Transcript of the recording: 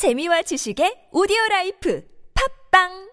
재미와 지식의 오디오 라이프. 팝빵